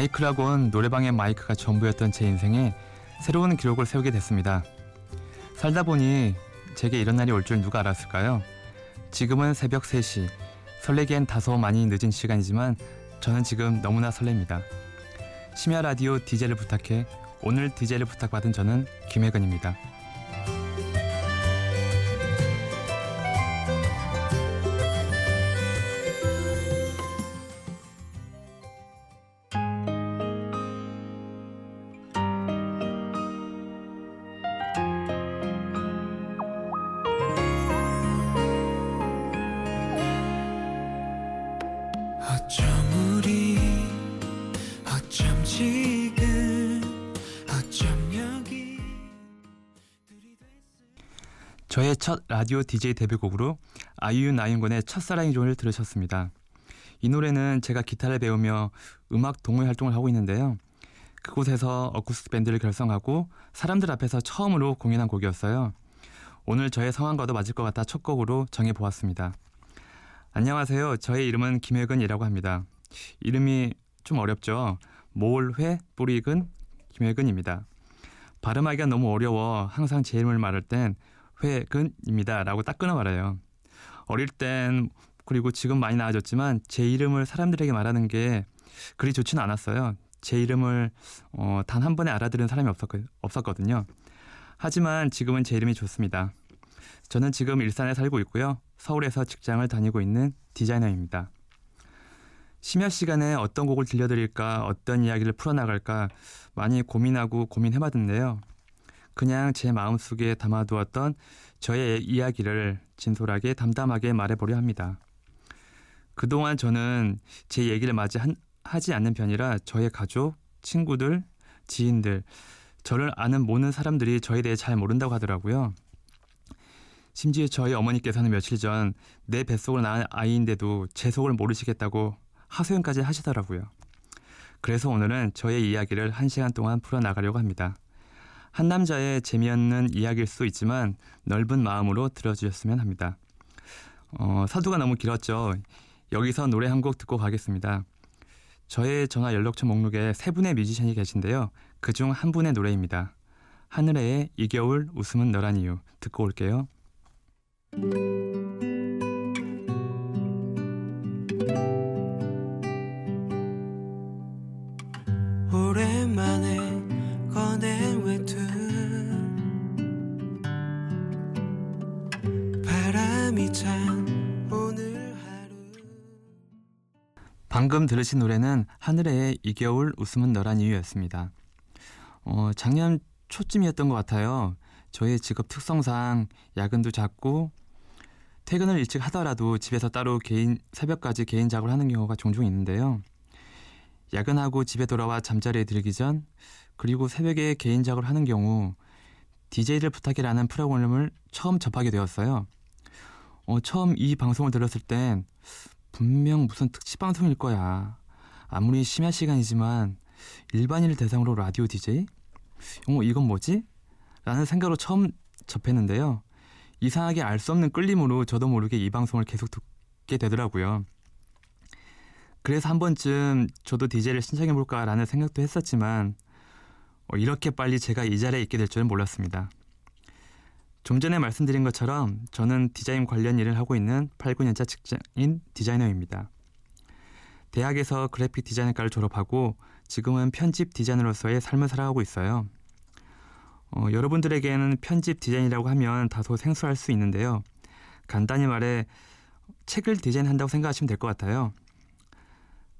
마이크라곤 노래방의 마이크가 전부였던 제 인생에 새로운 기록을 세우게 됐습니다. 살다 보니 제게 이런 날이 올 줄 누가 알았을까요? 지금은 새벽 3시. 설레기엔 다소 많이 늦은 시간이지만 저는 지금 너무나 설렙니다. 심야 라디오 DJ를 부탁해 오늘 DJ를 부탁받은 저는 김혜근입니다. 첫 라디오 DJ 데뷔곡으로 아이유 나인권의 첫사랑이 좋을 들으셨습니다. 이 노래는 제가 기타를 배우며 음악 동호회 활동을 하고 있는데요. 그곳에서 어쿠스틱 밴드를 결성하고 사람들 앞에서 처음으로 공연한 곡이었어요. 오늘 저의 성함과도 맞을 것 같아 첫 곡으로 정해 보았습니다. 안녕하세요. 저의 이름은 김혜근이라고 합니다. 이름이 좀 어렵죠? 몰회 뿌리근 김혜근입니다. 발음하기가 너무 어려워 항상 제 이름을 말할 땐 회근입니다 라고 딱 끊어 말해요. 어릴 땐 그리고 지금 많이 나아졌지만 제 이름을 사람들에게 말하는 게 그리 좋지는 않았어요. 제 이름을 어, 단 한 번에 알아들은 사람이 없었, 없었 거든요. 하지만 지금은 제 이름이 좋습니다. 저는 지금 일산에 살고 있고요. 서울에서 직장을 다니고 있는 디자이너입니다. 심야 시간에 어떤 곡을 들려드릴까, 어떤 이야기를 풀어나갈까 많이 고민하고 고민해봤는데요. 그냥 제 마음속에 담아두었던 저의 이야기를 진솔하게 담담하게 말해보려 합니다. 그동안 저는 제 얘기를 맞이 한, 하지 않는 편이라 저의 가족, 친구들, 지인들, 저를 아는 모든 사람들이 저에 대해 잘 모른다고 하더라고요. 심지어 저희 어머니께서는 며칠 전 내 뱃속을 낳은 아이인데도 제 속을 모르시겠다고 하소연까지 하시더라고요. 그래서 오늘은 저의 이야기를 한 시간 동안 풀어나가려고 합니다. 한 남자의 재미없는 이야기일 수 있지만 넓은 마음으로 들어주셨으면 합니다. 어, 사두가 너무 길었죠. 여기서 노래 한 곡 듣고 가겠습니다. 저의 전화 연락처 목록에 세 분의 뮤지션이 계신데요. 그 중 한 분의 노래입니다. 하늘의 이 겨울 웃음은 너란 이유 듣고 올게요. 방금 들으신 노래는 하늘의 이 겨울 웃음은 너란 이유였습니다. 어, 작년 초쯤이었던 것 같아요. 저의 직업 특성상 야근도 잦고 퇴근을 일찍 하더라도 집에서 따로 개인 새벽까지 개인 작업을 하는 경우가 종종 있는데요. 야근하고 집에 돌아와 잠자리에 들기 전 그리고 새벽에 개인 작업을 하는 경우 DJ를 부탁해라는 프로그램을 처음 접하게 되었어요. 어, 처음 이 방송을 들었을 땐 분명 무슨 특집 방송일 거야. 아무리 심야 시간이지만 일반인을 대상으로 라디오 DJ? 어, 이건 뭐지? 라는 생각으로 처음 접했는데요. 이상하게 알 수 없는 끌림으로 저도 모르게 이 방송을 계속 듣게 되더라고요. 그래서 한 번쯤 저도 DJ를 신청해볼까라는 생각도 했었지만 어, 이렇게 빨리 제가 이 자리에 있게 될 줄은 몰랐습니다. 좀 전에 말씀드린 것처럼 저는 디자인 관련 일을 하고 있는 8, 9년차 직장인 디자이너입니다. 대학에서 그래픽 디자인과를 졸업하고 지금은 편집 디자이너로서의 삶을 살아가고 있어요. 어, 여러분들에게는 편집 디자인이라고 하면 다소 생소할 수 있는데요. 간단히 말해 책을 디자인한다고 생각하시면 될 것 같아요.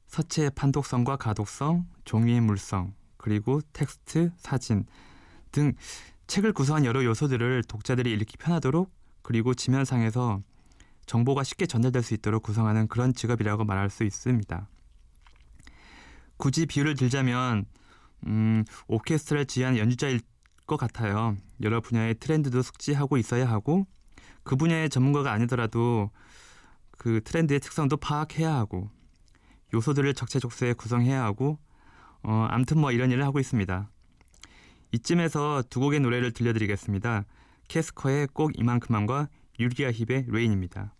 서체의 판독성과 가독성, 종이의 물성, 그리고 텍스트, 사진 등 책을 구성한 여러 요소들을 독자들이 읽기 편하도록 그리고 지면상에서 정보가 쉽게 전달될 수 있도록 구성하는 그런 직업이라고 말할 수 있습니다. 굳이 비유를 들자면 음, 오케스트라를 지휘한 연주자일 것 같아요. 여러 분야의 트렌드도 숙지하고 있어야 하고 그 분야의 전문가가 아니더라도 그 트렌드의 특성도 파악해야 하고 요소들을 적재적소에 구성해야 하고 어, 암튼 뭐 이런 일을 하고 있습니다. 이쯤에서 두 곡의 노래를 들려드리겠습니다. 캐스커의 꼭 이만큼만과 유리아 힙의 레인입니다.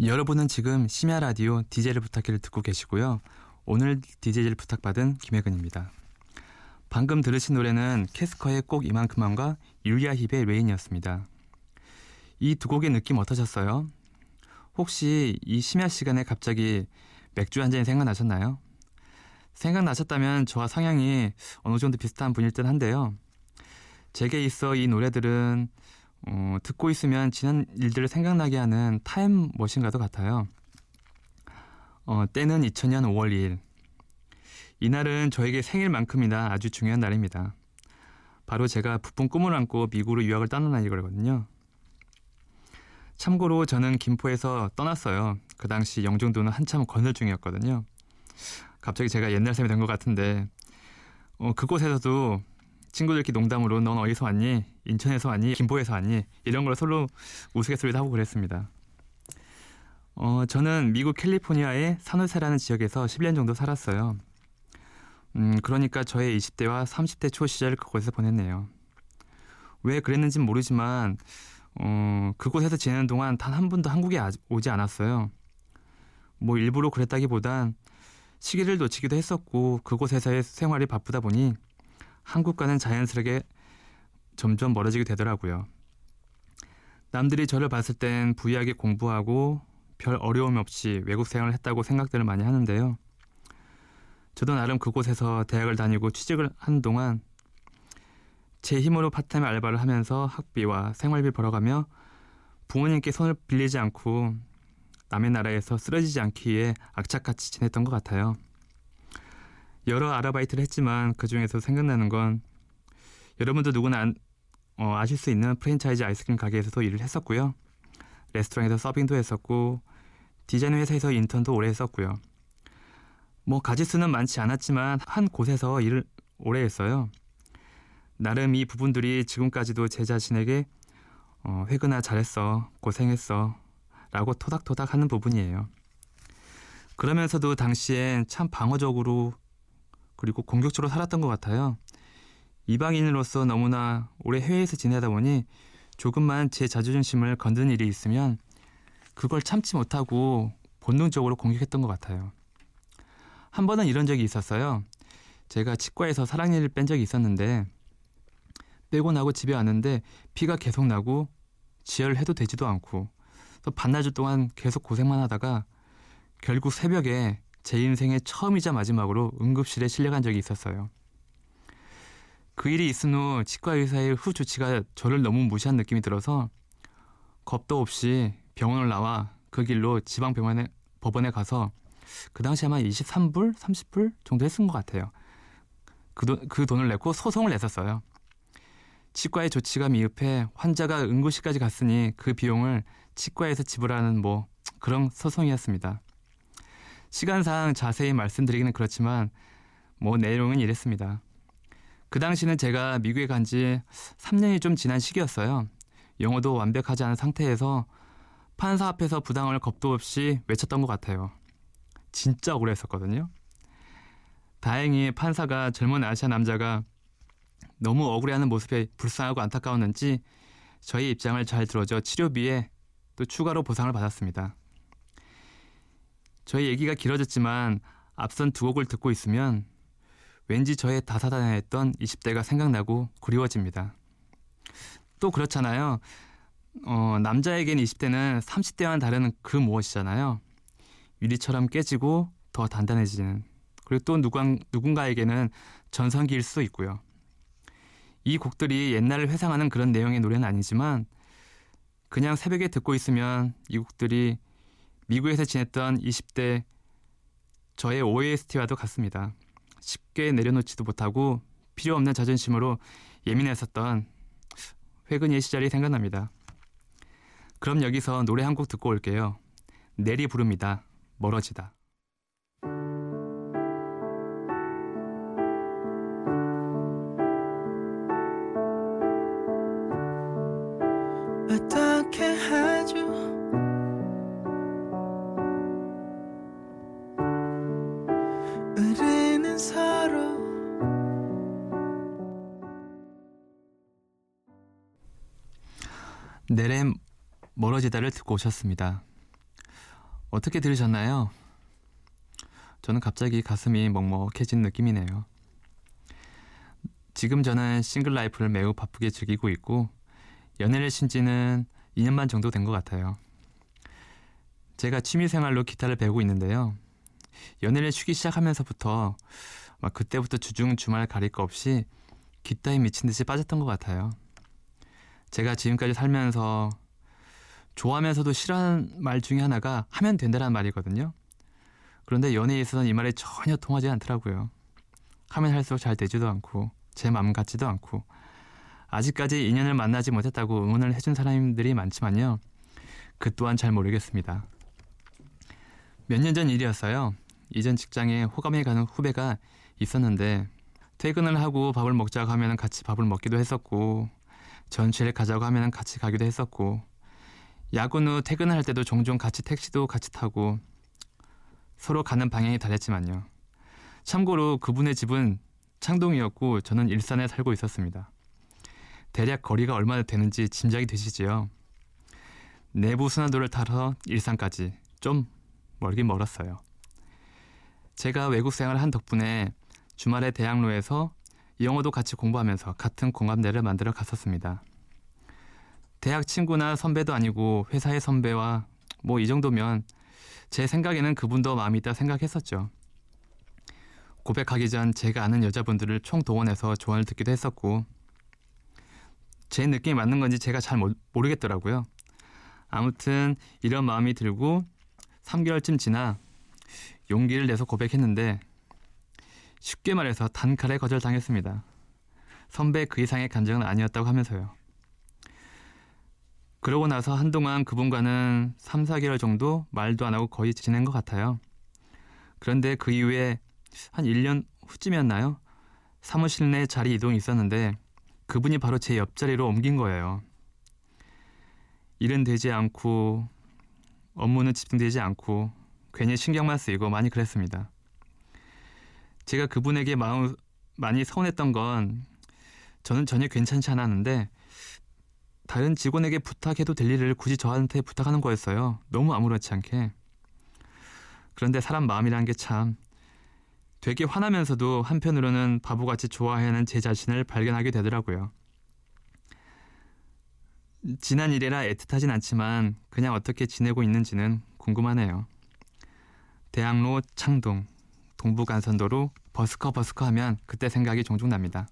여러분은 지금 심야 라디오 DJ를 부탁해를 듣고 계시고요. 오늘 DJ를 부탁받은 김혜근입니다. 방금 들으신 노래는 캐스커의 꼭 이만큼만과 율리아 힙의 레인이었습니다. 이 두 곡의 느낌 어떠셨어요? 혹시 이 심야 시간에 갑자기 맥주 한 잔이 생각나셨나요? 생각나셨다면 저와 성향이 어느 정도 비슷한 분일 듯 한데요. 제게 있어 이 노래들은 어, 듣고 있으면 지난 일들을 생각나게 하는 타임머신과도 같아요. 어, 때는 2000년 5월 2일. 이날은 저에게 생일만큼이나 아주 중요한 날입니다. 바로 제가 부푼 꿈을 안고 미국으로 유학을 떠난 날이거든요. 참고로 저는 김포에서 떠났어요. 그 당시 영종도는 한참 건설 중이었거든요. 갑자기 제가 옛날 쌤이 된 것 같은데 어, 그곳에서도 친구들끼리 농담으로 넌 어디서 왔니? 인천에서 왔니? 김포에서 왔니? 이런 걸 서로 우스갯소리도 하고 그랬습니다. 어, 저는 미국 캘리포니아의 산호세라는 지역에서 10년 정도 살았어요. 음, 그러니까 저의 20대와 30대 초 시절을 그곳에서 보냈네요. 왜 그랬는지는 모르지만 어, 그곳에서 지내는 동안 단 한 번도 한국에 아- 오지 않았어요. 뭐 일부러 그랬다기보단 시기를 놓치기도 했었고 그곳에서의 생활이 바쁘다 보니 한국과는 자연스럽게 점점 멀어지게 되더라고요. 남들이 저를 봤을 땐 부유하게 공부하고 별 어려움 없이 외국 생활을 했다고 생각들을 많이 하는데요. 저도 나름 그곳에서 대학을 다니고 취직을 하는 동안 제 힘으로 파트타임 알바를 하면서 학비와 생활비 벌어가며 부모님께 손을 빌리지 않고 남의 나라에서 쓰러지지 않기 위해 악착같이 지냈던 것 같아요. 여러 아르바이트를 했지만 그 중에서 생각나는 건 여러분도 누구나 안- 어, 아실 수 있는 프랜차이즈 아이스크림 가게에서도 일을 했었고요. 레스토랑에서 서빙도 했었고 디자인 회사에서 인턴도 오래 했었고요. 뭐 가지수는 많지 않았지만 한 곳에서 일을 오래 했어요. 나름 이 부분들이 지금까지도 제 자신에게 어, 회근아 잘했어 고생했어 라고 토닥토닥 하는 부분이에요. 그러면서도 당시엔 참 방어적으로 그리고 공격적으로 살았던 것 같아요. 이방인으로서 너무나 오래 해외에서 지내다 보니 조금만 제 자존심을 건드는 일이 있으면 그걸 참지 못하고 본능적으로 공격했던 것 같아요. 한 번은 이런 적이 있었어요. 제가 치과에서 사랑니를 뺀 적이 있었는데 빼고 나고 집에 왔는데 피가 계속 나고 지혈을 해도 되지도 않고 반나절 동안 계속 고생만 하다가 결국 새벽에 제 인생의 처음이자 마지막으로 응급실에 실려간 적이 있었어요. 그 일이 있은 후 치과 의사의 후 조치가 저를 너무 무시한 느낌이 들어서 겁도 없이 병원을 나와 그 길로 지방 병원에 법원에 가서 그 당시 아마 23불, 30불 정도 했은 것 같아요. 그, 돈, 그 돈을 내고 소송을 냈었어요. 치과의 조치가 미흡해 환자가 응급실까지 갔으니 그 비용을 치과에서 지불하는 뭐 그런 소송이었습니다. 시간상 자세히 말씀드리기는 그렇지만 뭐 내용은 이랬습니다. 그 당시는 제가 미국에 간 지 3년이 좀 지난 시기였어요. 영어도 완벽하지 않은 상태에서 판사 앞에서 부당을 겁도 없이 외쳤던 것 같아요. 진짜 억울했었거든요. 다행히 판사가 젊은 아시아 남자가 너무 억울해하는 모습에 불쌍하고 안타까웠는지 저희 입장을 잘 들어줘 치료비에 또 추가로 보상을 받았습니다. 저희 얘기가 길어졌지만 앞선 두 곡을 듣고 있으면 왠지 저의 다사다난했던 20대가 생각나고 그리워집니다. 또 그렇잖아요. 어, 남자에겐 20대는 30대와는 다른 그 무엇이잖아요. 유리처럼 깨지고 더 단단해지는 그리고 또 누군, 누군가에게는 전성기일 수도 있고요. 이 곡들이 옛날을 회상하는 그런 내용의 노래는 아니지만 그냥 새벽에 듣고 있으면 이 곡들이 미국에서 지냈던 20대 저의 OST와도 같습니다. 쉽게 내려놓지도 못하고 필요 없는 자존심으로 예민했었던 회근의 시절이 생각납니다. 그럼 여기서 노래 한 곡 듣고 올게요. 내리 부릅니다. 멀어지다. 멀어지다를 듣고 오셨습니다. 어떻게 들으셨나요? 저는 갑자기 가슴이 먹먹해진 느낌이네요. 지금 저는 싱글 라이프를 매우 바쁘게 즐기고 있고 연애를 신 지는 2년만 정도 된 것 같아요. 제가 취미 생활로 기타를 배우고 있는데요. 연애를 쉬기 시작하면서부터 막 그때부터 주중 주말 가릴 거 없이 기타에 미친 듯이 빠졌던 것 같아요. 제가 지금까지 살면서 좋아하면서도 싫어하는 말 중에 하나가 하면 된다는 말이거든요. 그런데 연애에 있어서는 이 말이 전혀 통하지 않더라고요. 하면 할수록 잘 되지도 않고 제 마음 같지도 않고 아직까지 인연을 만나지 못했다고 응원을 해준 사람들이 많지만요. 그 또한 잘 모르겠습니다. 몇 년 전 일이었어요. 이전 직장에 호감이 가는 후배가 있었는데 퇴근을 하고 밥을 먹자고 하면 같이 밥을 먹기도 했었고 전시를 가자고 하면 같이 가기도 했었고 야근 후 퇴근을 할 때도 종종 같이 택시도 같이 타고 서로 가는 방향이 달랐지만요. 참고로 그분의 집은 창동이었고 저는 일산에 살고 있었습니다. 대략 거리가 얼마나 되는지 짐작이 되시지요. 내부 순환도를 타러 일산까지 좀 멀긴 멀었어요. 제가 외국 생활을 한 덕분에 주말에 대학로에서 영어도 같이 공부하면서 같은 공감대를 만들어 갔었습니다. 대학 친구나 선배도 아니고 회사의 선배와 뭐 이 정도면 제 생각에는 그분도 마음이 있다 생각했었죠. 고백하기 전 제가 아는 여자분들을 총 동원해서 조언을 듣기도 했었고 제 느낌이 맞는 건지 제가 잘 모르겠더라고요. 아무튼 이런 마음이 들고 3개월쯤 지나 용기를 내서 고백했는데 쉽게 말해서 단칼에 거절당했습니다. 선배 그 이상의 감정은 아니었다고 하면서요. 그러고 나서 한동안 그분과는 3, 4개월 정도 말도 안 하고 거의 지낸 것 같아요. 그런데 그 이후에 한 1년 후쯤이었나요? 사무실 내 자리 이동이 있었는데 그분이 바로 제 옆자리로 옮긴 거예요. 일은 되지 않고 업무는 집중되지 않고 괜히 신경만 쓰이고 많이 그랬습니다. 제가 그분에게 마음 많이 서운했던 건 저는 전혀 괜찮지 않았는데 다른 직원에게 부탁해도 될 일을 굳이 저한테 부탁하는 거였어요. 너무 아무렇지 않게. 그런데 사람 마음이란 게 참 되게 화나면서도 한편으로는 바보같이 좋아하는 제 자신을 발견하게 되더라고요. 지난 일이라 애틋하진 않지만 그냥 어떻게 지내고 있는지는 궁금하네요. 대학로 창동 동부간선도로 버스커 버스커 하면 그때 생각이 종종 납니다.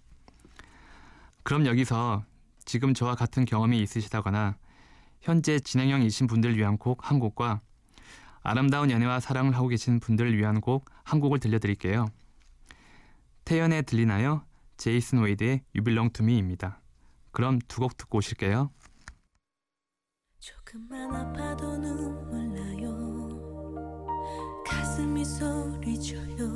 그럼 여기서 지금 저와 같은 경험이 있으시다거나 현재 진행형이신 분들 위한 곡 한 곡과 아름다운 연애와 사랑을 하고 계신 분들을 위한 곡 한 곡을 들려드릴게요. 태연의 들리나요? 제이슨 웨이드의 To Me입니다. 그럼 두 곡 듣고 오실게요. 조금만 아파도 눈물 나요 가슴이 소리쳐요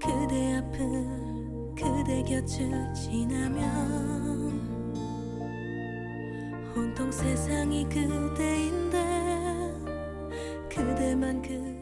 그대 앞을 그대 곁을 지나면 온통 세상이 그대인데 그대만 그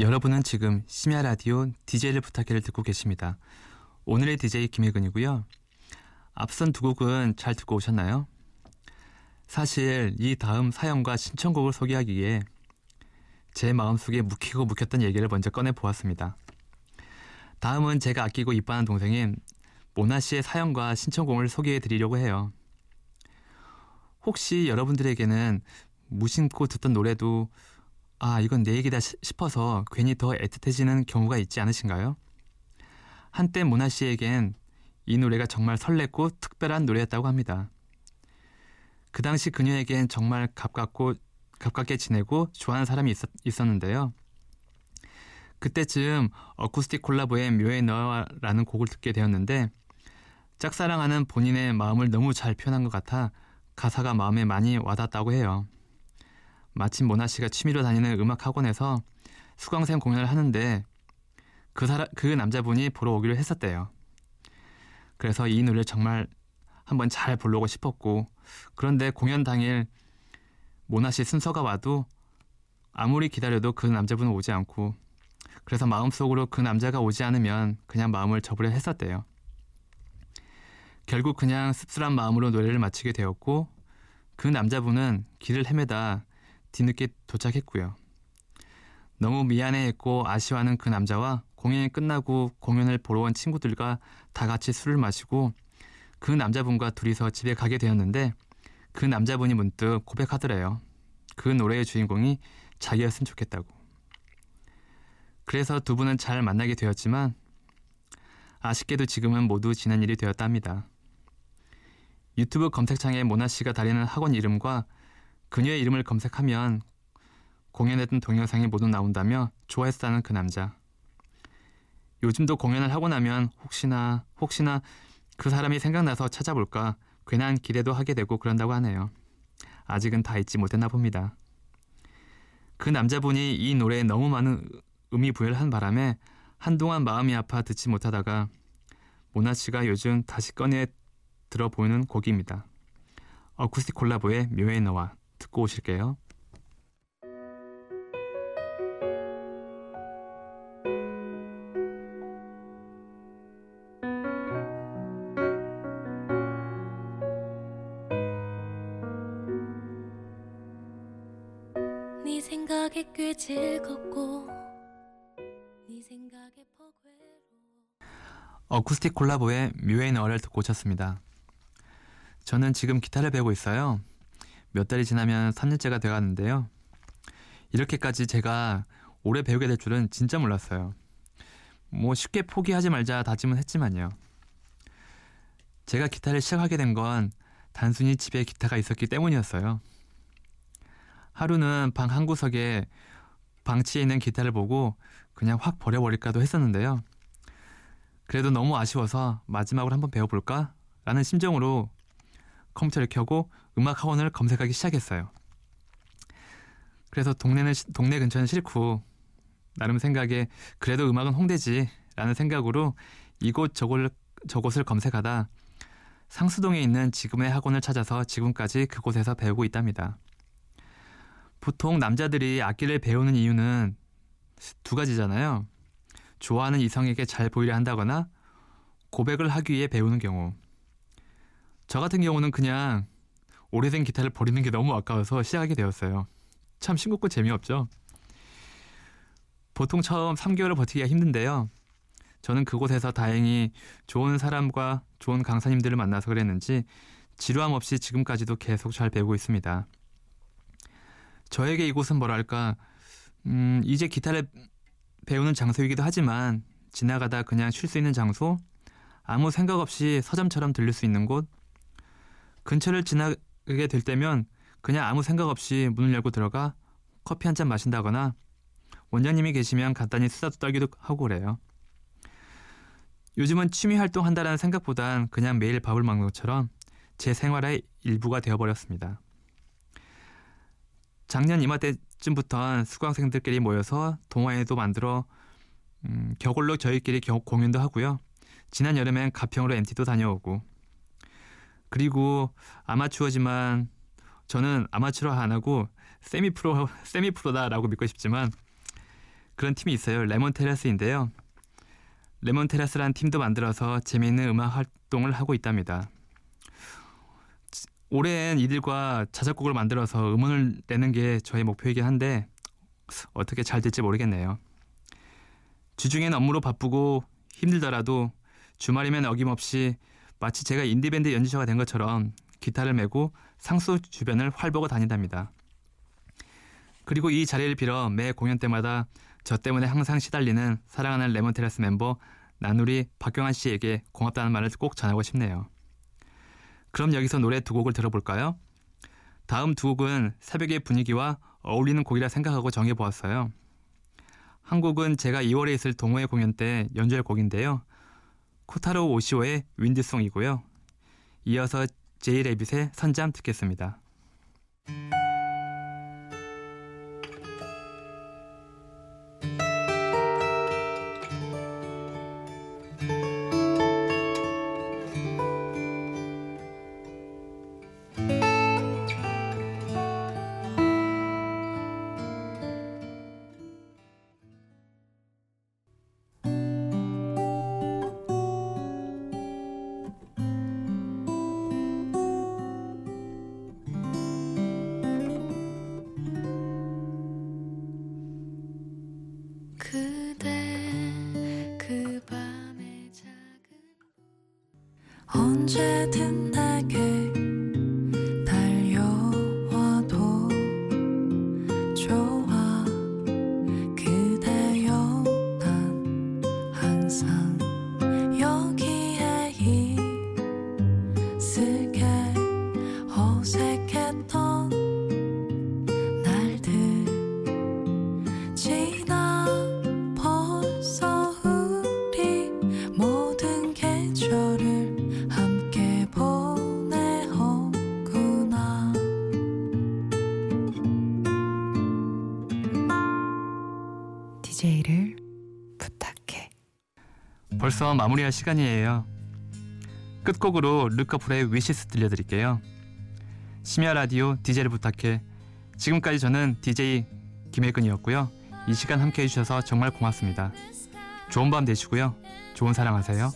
여러분은 지금 심야 라디오 DJ를 부탁해를 듣고 계십니다. 오늘의 DJ 김혜근이고요. 앞선 두 곡은 잘 듣고 오셨나요? 사실 이 다음 사연과 신청곡을 소개하기에 제 마음속에 묵히고 묵혔던 얘기를 먼저 꺼내 보았습니다. 다음은 제가 아끼고 이뻐하는 동생인 모나 씨의 사연과 신청곡을 소개해 드리려고 해요. 혹시 여러분들에게는 무심코 듣던 노래도 아, 이건 내 얘기다 싶어서 괜히 더 애틋해지는 경우가 있지 않으신가요? 한때 모나 씨에겐 이 노래가 정말 설렜고 특별한 노래였다고 합니다. 그 당시 그녀에겐 정말 가깝고 가깝게 지내고 좋아하는 사람이 있었, 는데요 그때쯤 어쿠스틱 콜라보의 묘의 너와라는 곡을 듣게 되었는데 짝사랑하는 본인의 마음을 너무 잘 표현한 것 같아 가사가 마음에 많이 와닿았다고 해요. 마침 모나 씨가 취미로 다니는 음악 학원에서 수강생 공연을 하는데 그 사람 그 남자분이 보러 오기로 했었대요. 그래서 이 노래를 정말 한번 잘 부르고 싶었고 그런데 공연 당일 모나 씨 순서가 와도 아무리 기다려도 그 남자분은 오지 않고 그래서 마음속으로 그 남자가 오지 않으면 그냥 마음을 접으려 했었대요. 결국 그냥 씁쓸한 마음으로 노래를 마치게 되었고 그 남자분은 길을 헤매다 뒤늦게 도착했고요. 너무 미안해했고 아쉬워하는 그 남자와 공연이 끝나고 공연을 보러 온 친구들과 다 같이 술을 마시고 그 남자분과 둘이서 집에 가게 되었는데 그 남자분이 문득 고백하더래요. 그 노래의 주인공이 자기였으면 좋겠다고. 그래서 두 분은 잘 만나게 되었지만 아쉽게도 지금은 모두 지난 일이 되었다 합니다. 유튜브 검색창에 모나 씨가 다니는 학원 이름과 그녀의 이름을 검색하면 공연했던 동영상이 모두 나온다며 좋아했다는 그 남자. 요즘도 공연을 하고 나면 혹시나 혹시나 그 사람이 생각나서 찾아볼까 괜한 기대도 하게 되고 그런다고 하네요. 아직은 다 잊지 못했나 봅니다. 그 남자분이 이 노래에 너무 많은 의미 부여를 한 바람에 한동안 마음이 아파 듣지 못하다가 모나 씨가 요즘 다시 꺼내 들어보이는 곡입니다. 어쿠스틱 콜라보의 묘의 너와 듣고 오실게요. 네 생각에 꽤 즐겁고 네 생각에 어쿠스틱 콜라보의 묘의 너를 듣고 오셨습니다. 저는 지금 기타를 배우고 있어요. 몇 달이 지나면 3년째가 되어가는데요. 이렇게까지 제가 오래 배우게 될 줄은 진짜 몰랐어요. 뭐 쉽게 포기하지 말자 다짐은 했지만요. 제가 기타를 시작하게 된 건 단순히 집에 기타가 있었기 때문이었어요. 하루는 방 한 구석에 방치해 있는 기타를 보고 그냥 확 버려버릴까도 했었는데요. 그래도 너무 아쉬워서 마지막으로 한번 배워볼까? 라는 심정으로 컴퓨터를 켜고 음악 학원을 검색하기 시작했어요. 그래서 동네는 동네 근처는 싫고 나름 생각에 그래도 음악은 홍대지라는 생각으로 이곳 저곳을, 저곳을 검색하다 상수동에 있는 지금의 학원을 찾아서 지금까지 그곳에서 배우고 있답니다. 보통 남자들이 악기를 배우는 이유는 두 가지잖아요. 좋아하는 이성에게 잘 보이려 한다거나 고백을 하기 위해 배우는 경우. 저 같은 경우는 그냥 오래된 기타를 버리는 게 너무 아까워서 시작하게 되었어요. 참 싱겁고 재미없죠. 보통 처음 3개월을 버티기가 힘든데요. 저는 그곳에서 다행히 좋은 사람과 좋은 강사님들을 만나서 그랬는지 지루함 없이 지금까지도 계속 잘 배우고 있습니다. 저에게 이곳은 뭐랄까, 음, 이제 기타를 배우는 장소이기도 하지만 지나가다 그냥 쉴 수 있는 장소, 아무 생각 없이 서점처럼 들릴 수 있는 곳, 근처를 지나게 될 때면 그냥 아무 생각 없이 문을 열고 들어가 커피 한 잔 마신다거나 원장님이 계시면 간단히 수다도 떨기도 하고 그래요. 요즘은 취미 활동 한다라는 생각보단 그냥 매일 밥을 먹는 것처럼 제 생활의 일부가 되어버렸습니다. 작년 이맘때쯤부터 수강생들끼리 모여서 동호회도 만들어 음, 겨울로 저희끼리 겨, 공연도 하고요. 지난 여름엔 가평으로 MT도 다녀오고 그리고 아마추어지만 저는 아마추어 안 하고 세미 프로 세미 프로다라고 믿고 싶지만 그런 팀이 있어요. 레몬 테라스인데요. 레몬 테라스란 팀도 만들어서 재미있는 음악 활동을 하고 있답니다. 올해엔 이들과 자작곡을 만들어서 음원을 내는 게 저의 목표이긴 한데 어떻게 잘 될지 모르겠네요. 주중엔 업무로 바쁘고 힘들더라도 주말이면 어김없이 마치 제가 인디밴드 연주자가 된 것처럼 기타를 메고 상수 주변을 활보고 다닌답니다. 그리고 이 자리를 빌어 매 공연 때마다 저 때문에 항상 시달리는 사랑하는 레몬테라스 멤버 나누리 박경환 씨에게 고맙다는 말을 꼭 전하고 싶네요. 그럼 여기서 노래 두 곡을 들어볼까요? 다음 두 곡은 새벽의 분위기와 어울리는 곡이라 생각하고 정해보았어요. 한 곡은 제가 2월에 있을 동호회 공연 때 연주할 곡인데요. 코타로 오시오의 윈드송이고요. 이어서 제이 레빗의 선잠 듣겠습니다. 그대 그 밤의 작은 언제든 DJ를 부탁해 벌써 마무리할 시간이에요. 끝곡으로 르커풀의 위시스 들려드릴게요. 심야 라디오 DJ를 부탁해. 지금까지 저는 DJ 김혜근이었고요. 이 시간 함께 해주셔서 정말 고맙습니다. 좋은 밤 되시고요. 좋은 사랑하세요.